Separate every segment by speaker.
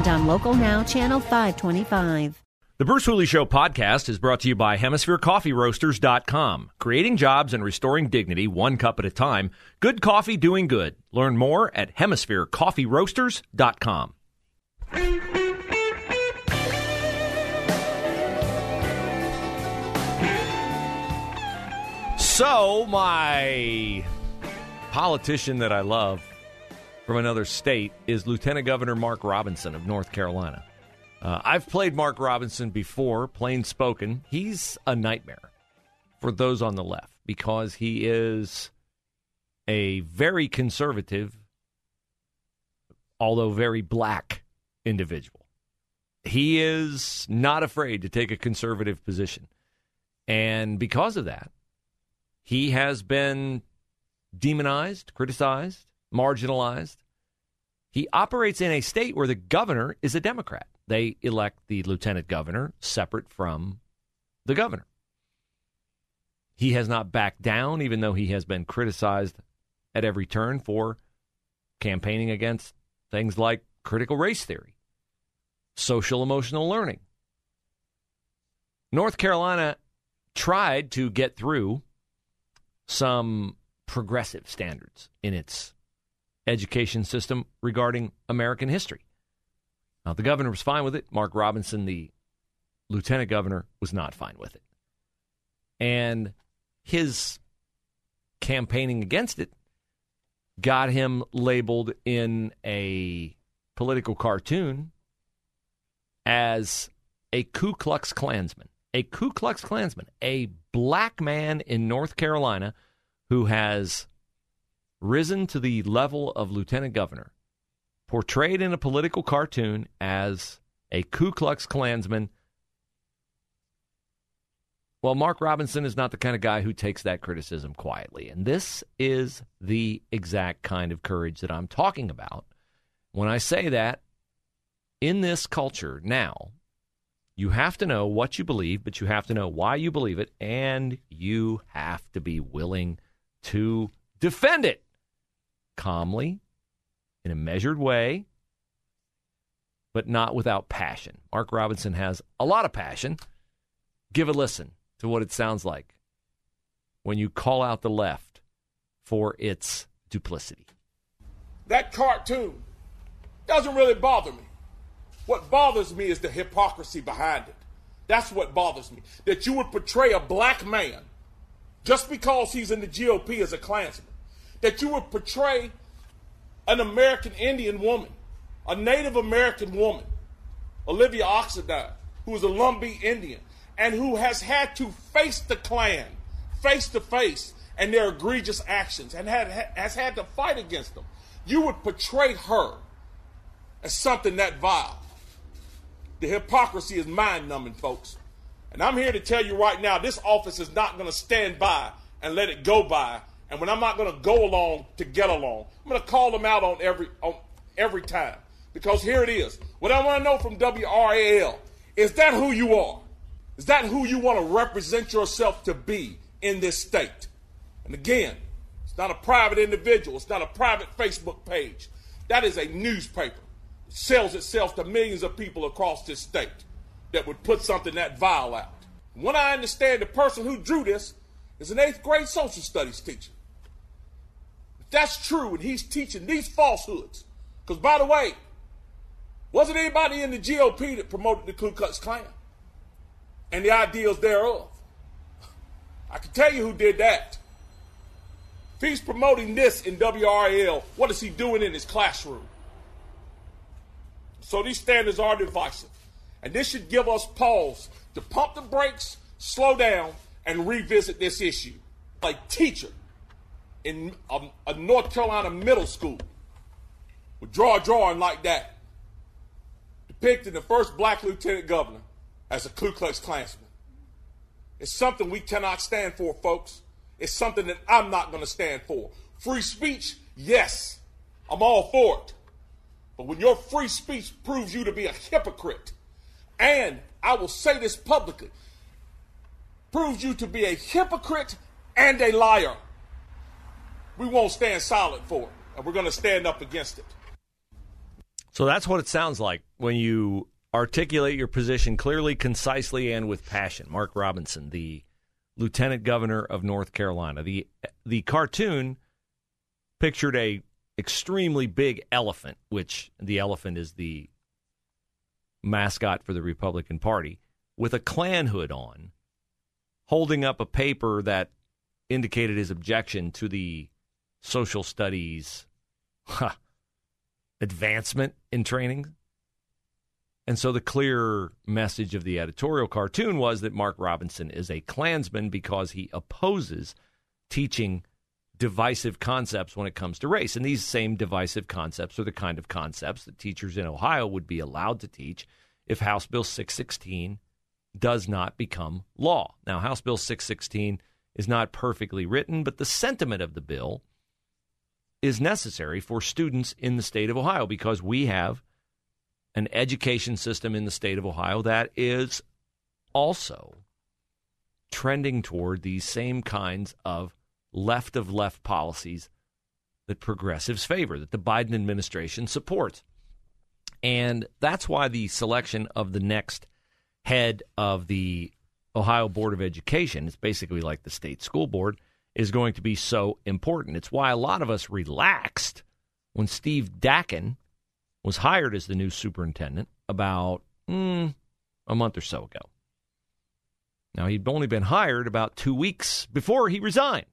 Speaker 1: and on Local Now, Channel 525.
Speaker 2: The Bruce Hooley Show podcast is brought to you by HemisphereCoffeeRoasters.com. Creating jobs and restoring dignity one cup at a time. Good coffee doing good. Learn more at HemisphereCoffeeRoasters.com. So, my politician that I love from another state is Lieutenant Governor Mark Robinson of North Carolina. Uh, I've played Mark Robinson before, plain spoken. He's a nightmare for those on the left because he is a very conservative, although very black individual. He is not afraid to take a conservative position. And because of that, he has been demonized, criticized, marginalized. He operates in a state where the governor is a Democrat. They elect the lieutenant governor separate from the governor. He has not backed down, even though he has been criticized at every turn for campaigning against things like critical race theory, social emotional learning. North Carolina tried to get through some progressive standards in its education system regarding American history. Now, the governor was fine with it. Mark Robinson, the lieutenant governor, was not fine with it. And his campaigning against it got him labeled in a political cartoon as a Ku Klux Klansman. A Ku Klux Klansman, a black man in North Carolina who has risen to the level of lieutenant governor portrayed in a political cartoon as a Ku Klux Klansman. Well, Mark Robinson is not the kind of guy who takes that criticism quietly. And this is the exact kind of courage that I'm talking about. When I say that, in this culture now, you have to know what you believe, but you have to know why you believe it, and you have to be willing to defend it calmly in a measured way, but not without passion. Mark Robinson has a lot of passion. Give a listen to what it sounds like when you call out the left for its duplicity.
Speaker 3: That cartoon doesn't really bother me. What bothers me is the hypocrisy behind it. That's what bothers me. That you would portray a black man just because he's in the GOP as a Klansman. That you would portray an American Indian woman, a Native American woman, Olivia Oxendine, who is a Lumbee Indian, and who has had to face the Klan face to face and their egregious actions and had, has had to fight against them. You would portray her as something that vile. The hypocrisy is mind numbing, folks. And I'm here to tell you right now this office is not going to stand by and let it go by and when I'm not going to go along to get along, I'm going to call them out on every on every time. Because here it is. What I want to know from WRAL is that who you are? Is that who you want to represent yourself to be in this state? And again, it's not a private individual, it's not a private Facebook page. That is a newspaper. It sells itself to millions of people across this state that would put something that vile out. When I understand the person who drew this is an eighth grade social studies teacher that's true and he's teaching these falsehoods. Because, by the way, wasn't anybody in the GOP that promoted the Ku Klux Klan and the ideals thereof? I can tell you who did that. If he's promoting this in WRAL, what is he doing in his classroom? So these standards are divisive. And this should give us pause to pump the brakes, slow down, and revisit this issue. Like teacher in a, a North Carolina middle school would draw a drawing like that, depicting the first black lieutenant governor as a Ku Klux Klansman. It's something we cannot stand for, folks. It's something that I'm not going to stand for. Free speech, yes, I'm all for it. But when your free speech proves you to be a hypocrite, and I will say this publicly, proves you to be a hypocrite and a liar, we won't stand silent for it, and we're going to stand up against it.
Speaker 2: So that's what it sounds like when you articulate your position clearly, concisely, and with passion. Mark Robinson, the lieutenant governor of North Carolina. The the cartoon pictured a extremely big elephant, which the elephant is the mascot for the Republican Party, with a Klan hood on, holding up a paper that indicated his objection to the social studies huh, advancement in training. And so the clear message of the editorial cartoon was that Mark Robinson is a Klansman because he opposes teaching divisive concepts when it comes to race. And these same divisive concepts are the kind of concepts that teachers in Ohio would be allowed to teach if House Bill 616 does not become law. Now, House Bill 616 is not perfectly written, but the sentiment of the bill is necessary for students in the state of Ohio because we have an education system in the state of Ohio that is also trending toward these same kinds of left of left policies that progressives favor, that the Biden administration supports. And that's why the selection of the next head of the Ohio Board of Education, it's basically like the state school board, is going to be so important. It's why a lot of us relaxed when Steve Dackin was hired as the new superintendent about mm, a month or so ago. Now, he'd only been hired about two weeks before he resigned.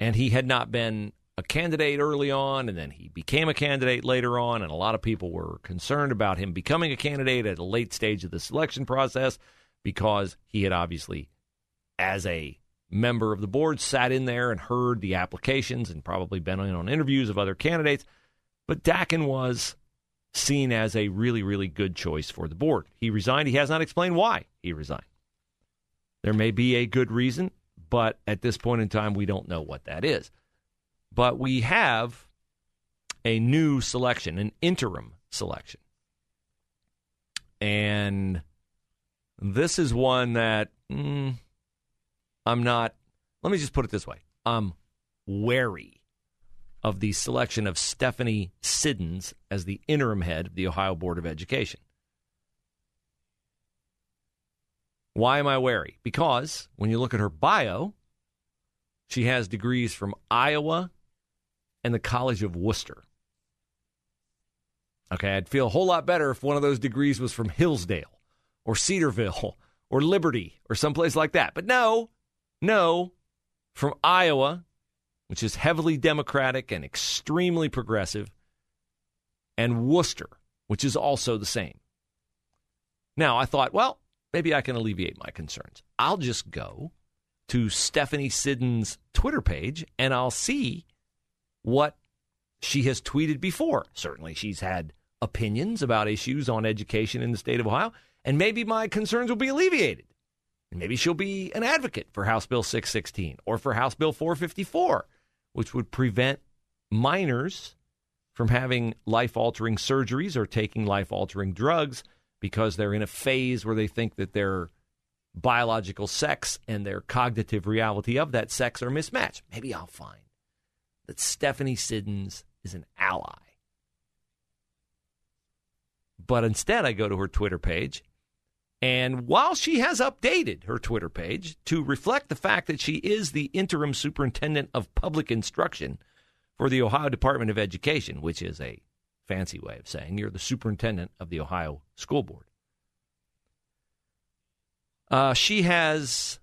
Speaker 2: And he had not been a candidate early on, and then he became a candidate later on. And a lot of people were concerned about him becoming a candidate at a late stage of the selection process because he had obviously, as a member of the board, sat in there and heard the applications and probably been in on interviews of other candidates. But Dackin was seen as a really, really good choice for the board. He resigned. He has not explained why he resigned. There may be a good reason, but at this point in time, we don't know what that is. But we have a new selection, an interim selection. And this is one that mm, I'm not, let me just put it this way I'm wary of the selection of Stephanie Siddens as the interim head of the Ohio Board of Education. Why am I wary? Because when you look at her bio, she has degrees from Iowa and the College of Wooster. Okay, I'd feel a whole lot better if one of those degrees was from Hillsdale or Cedarville or Liberty or someplace like that. But no, no, from Iowa which is heavily Democratic and extremely progressive, and Wooster, which is also the same. Now, I thought, well, maybe I can alleviate my concerns. I'll just go to Stephanie Siddens' Twitter page and I'll see what she has tweeted before. Certainly, she's had opinions about issues on education in the state of Ohio, and maybe my concerns will be alleviated. Maybe she'll be an advocate for House Bill 616 or for House Bill 454 which would prevent minors from having life altering surgeries or taking life altering drugs because they're in a phase where they think that their biological sex and their cognitive reality of that sex are mismatched. Maybe I'll find that Stephanie Siddens is an ally. But instead, I go to her Twitter page and while she has updated her Twitter page to reflect the fact that she is the interim superintendent of public instruction for the Ohio Department of Education, which is a fancy way of saying you're the superintendent of the Ohio School Board, uh, she has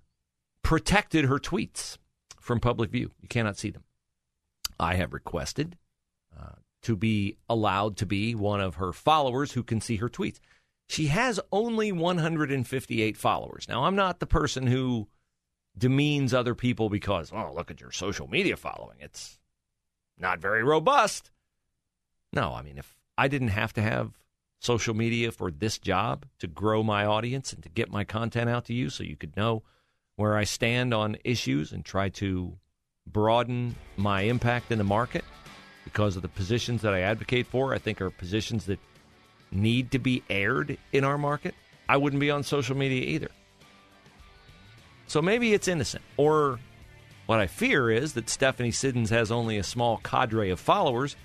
Speaker 2: protected her tweets from public view. You cannot see them. I have requested uh, to be allowed to be one of her followers who can see her tweets. She has only 158 followers. Now, I'm not the person who demeans other people because, oh, look at your social media following. It's not very robust. No, I mean, if I didn't have to have social media for this job to grow my audience and to get my content out to you so you could know where I stand on issues and try to broaden my impact in the market because of the positions that I advocate for. I think are positions that need to be aired in our market. I wouldn't be on social media either. So maybe it's innocent. Or what I fear is that Stephanie Siddens has only a small cadre of followers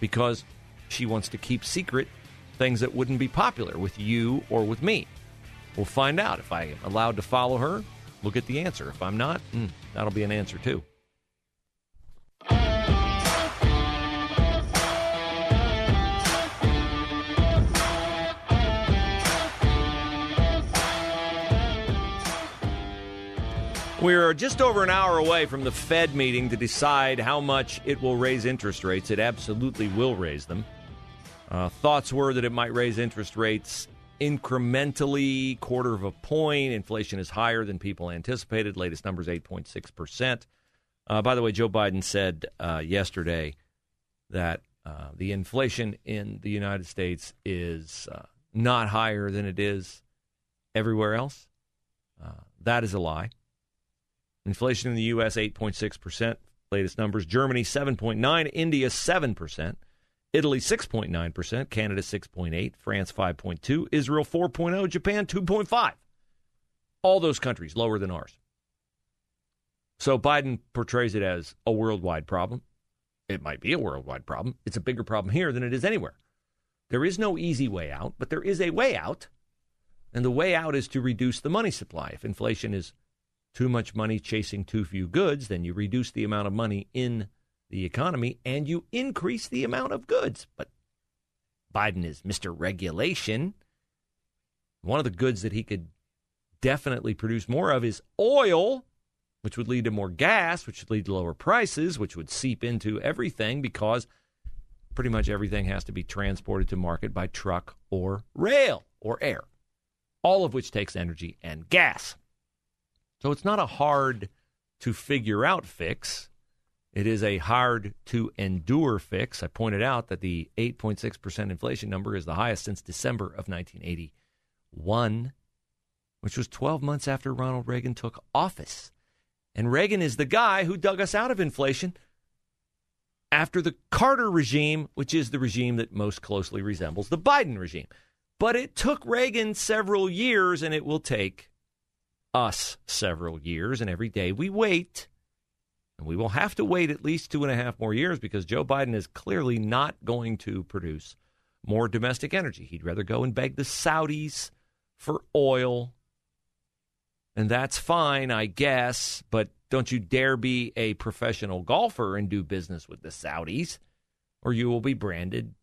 Speaker 2: because she wants to keep secret things that wouldn't be popular with you or with me. We'll find out if I am allowed to follow her. Look at the answer. If I'm not, mm, that'll be an answer too. We're just over an hour away from the Fed meeting to decide how much it will raise interest rates. It absolutely will raise them. Uh, thoughts were that it might raise interest rates incrementally, quarter of a point. Inflation is higher than people anticipated. Latest numbers 8.6%. Uh, by the way, Joe Biden said uh, yesterday that uh, the inflation in the United States is uh, not higher than it is everywhere else. Uh, that is a lie. Inflation in the U.S., 8.6%. Latest numbers Germany, 7.9 India, 7%. Italy 6.9%, Canada 6.8, France 5.2, Israel 4.0, Japan 2.5. All those countries lower than ours. So Biden portrays it as a worldwide problem. It might be a worldwide problem. It's a bigger problem here than it is anywhere. There is no easy way out, but there is a way out. And the way out is to reduce the money supply. If inflation is too much money chasing too few goods, then you reduce the amount of money in the economy and you increase the amount of goods. But Biden is Mr. Regulation. One of the goods that he could definitely produce more of is oil, which would lead to more gas, which would lead to lower prices, which would seep into everything because pretty much everything has to be transported to market by truck or rail or air, all of which takes energy and gas. So it's not a hard to figure out fix. It is a hard to endure fix. I pointed out that the 8.6% inflation number is the highest since December of 1981, which was 12 months after Ronald Reagan took office. And Reagan is the guy who dug us out of inflation after the Carter regime, which is the regime that most closely resembles the Biden regime. But it took Reagan several years, and it will take us several years, and every day we wait, and we will have to wait at least two and a half more years because Joe Biden is clearly not going to produce more domestic energy. He'd rather go and beg the Saudis for oil. And that's fine, I guess, but don't you dare be a professional golfer and do business with the Saudis, or you will be branded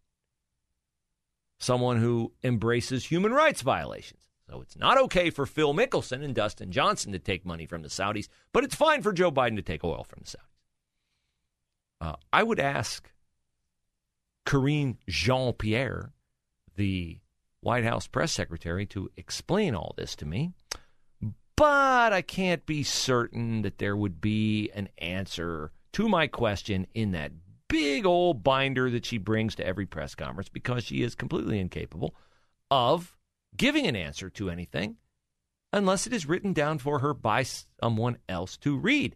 Speaker 2: someone who embraces human rights violations. So it's not okay for Phil Mickelson and Dustin Johnson to take money from the Saudis, but it's fine for Joe Biden to take oil from the Saudis. Uh, I would ask Karine Jean Pierre, the White House press secretary, to explain all this to me. But I can't be certain that there would be an answer to my question in that big old binder that she brings to every press conference because she is completely incapable of giving an answer to anything unless it is written down for her by someone else to read.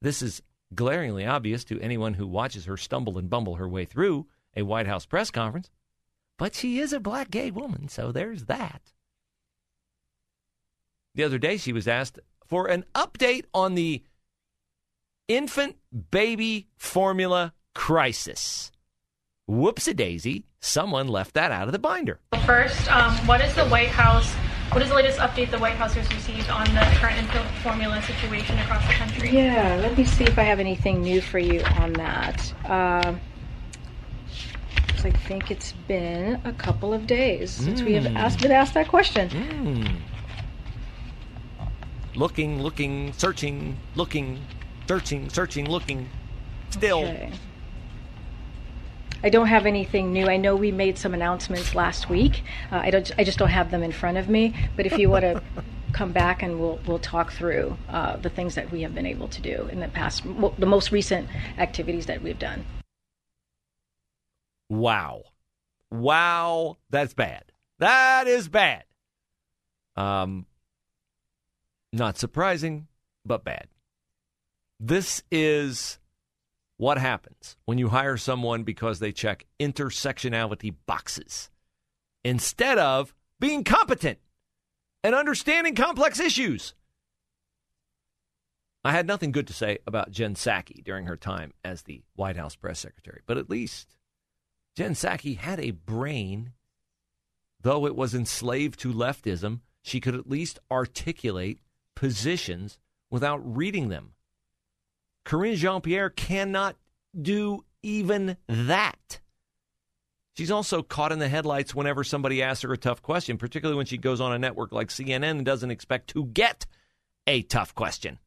Speaker 2: This is glaringly obvious to anyone who watches her stumble and bumble her way through a White House press conference. But she is a black gay woman, so there's that. The other day, she was asked for an update on the infant baby formula crisis. Whoopsie daisy, someone left that out of the binder.
Speaker 4: First, um, what is the White House? What is the latest update the White House has received on the current infant formula situation across the country?
Speaker 5: Yeah, let me see if I have anything new for you on that. Uh, I think it's been a couple of days since mm. we have hmm. asked, been asked that question. Mm.
Speaker 2: Looking, looking, searching, looking, searching, searching, looking. Still. Okay.
Speaker 5: I don't have anything new. I know we made some announcements last week. Uh, I don't. I just don't have them in front of me. But if you want to come back and we'll we'll talk through uh, the things that we have been able to do in the past, the most recent activities that we've done.
Speaker 2: Wow. wow, that's bad. That is bad. Um, not surprising, but bad. This is what happens when you hire someone because they check intersectionality boxes instead of being competent and understanding complex issues. I had nothing good to say about Jen Psaki during her time as the White House press secretary, but at least Jen Psaki had a brain. Though it was enslaved to leftism, she could at least articulate positions without reading them. Karine Jean Pierre cannot do even that. She's also caught in the headlights whenever somebody asks her a tough question, particularly when she goes on a network like CNN and doesn't expect to get a tough question.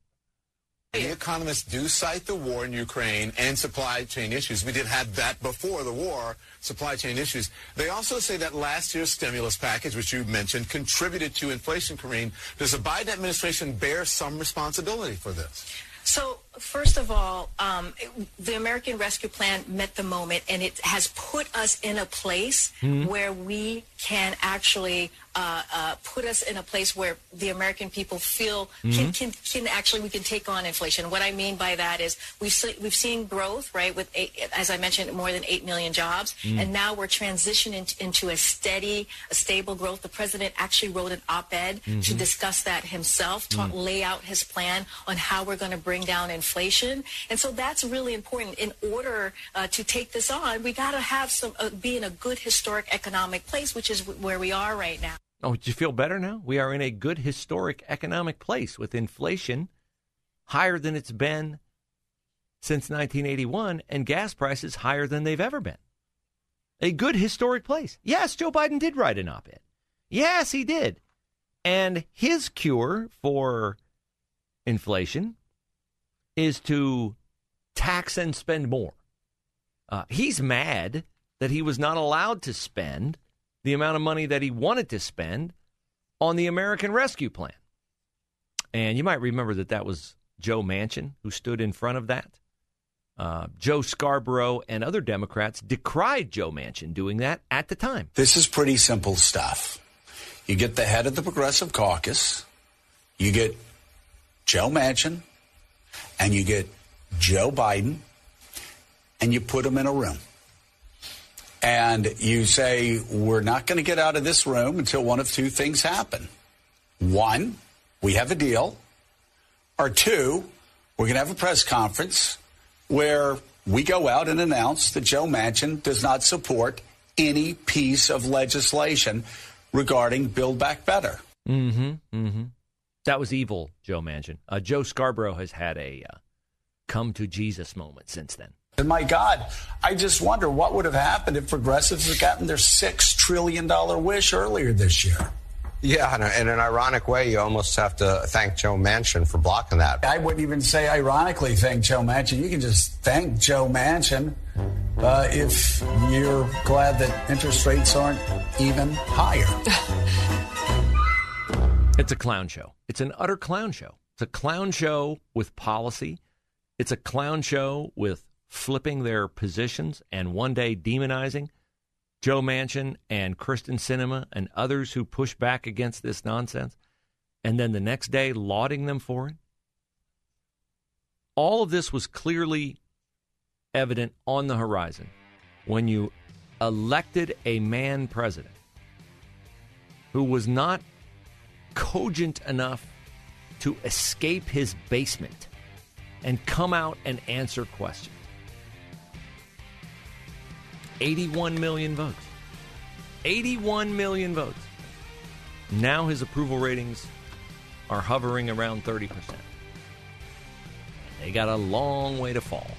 Speaker 6: The economists do cite the war in Ukraine and supply chain issues. We did have that before the war, supply chain issues. They also say that last year's stimulus package, which you mentioned, contributed to inflation, Karine. Does the Biden administration bear some responsibility for this?
Speaker 7: So, first of all, um, the American Rescue Plan met the moment, and it has put us in a place mm-hmm. where we can actually uh, uh, put us in a place where the American people feel mm-hmm. can, can, can actually we can take on inflation. What I mean by that is we've se- we've seen growth, right? With eight, as I mentioned, more than eight million jobs, mm-hmm. and now we're transitioning into a steady, a stable growth. The president actually wrote an op-ed to mm-hmm. discuss that himself, to mm. lay out his plan on how we're going to bring down inflation, and so that's really important. In order uh, to take this on, we got to have some uh, be in a good historic economic place, which is where we are right now.
Speaker 2: Oh, do you feel better now? We are in a good historic economic place with inflation higher than it's been since 1981 and gas prices higher than they've ever been. A good historic place. Yes, Joe Biden did write an op ed. Yes, he did. And his cure for inflation is to tax and spend more. Uh, he's mad that he was not allowed to spend the amount of money that he wanted to spend on the American Rescue Plan. And you might remember that that was Joe Manchin who stood in front of that. Uh, Joe Scarborough and other Democrats decried Joe Manchin doing that at the time.
Speaker 8: This is pretty simple stuff. You get the head of the Progressive Caucus, you get Joe Manchin, and you get Joe Biden, and you put them in a room and you say, we're not going to get out of this room until one of two things happen. One, we have a deal. Or two, we're going to have a press conference where we go out and announce that Joe Manchin does not support any piece of legislation regarding Build Back Better.
Speaker 2: Mm-hmm. Mm-hmm. That was evil, Joe Manchin. Uh, Joe Scarborough has had a uh, come to Jesus moment since then.
Speaker 8: And my God, I just wonder what would have happened if progressives had gotten their $6 trillion wish earlier this year.
Speaker 9: Yeah, in, in an ironic way, you almost have to thank Joe Manchin for blocking that.
Speaker 8: I wouldn't even say ironically thank Joe Manchin. You can just thank Joe Manchin uh, if you're glad that interest rates aren't even higher.
Speaker 2: it's a clown show. It's an utter clown show. It's a clown show with policy. It's a clown show with flipping their positions and one day demonizing Joe Manchin and Kyrsten Sinema and others who push back against this nonsense, and then the next day lauding them for it? All of this was clearly evident on the horizon when you elected a man president who was not cogent enough to escape his basement and come out and answer questions. 81 million votes. 81 million votes. Now his approval ratings are hovering around 30%. They got a long way to fall.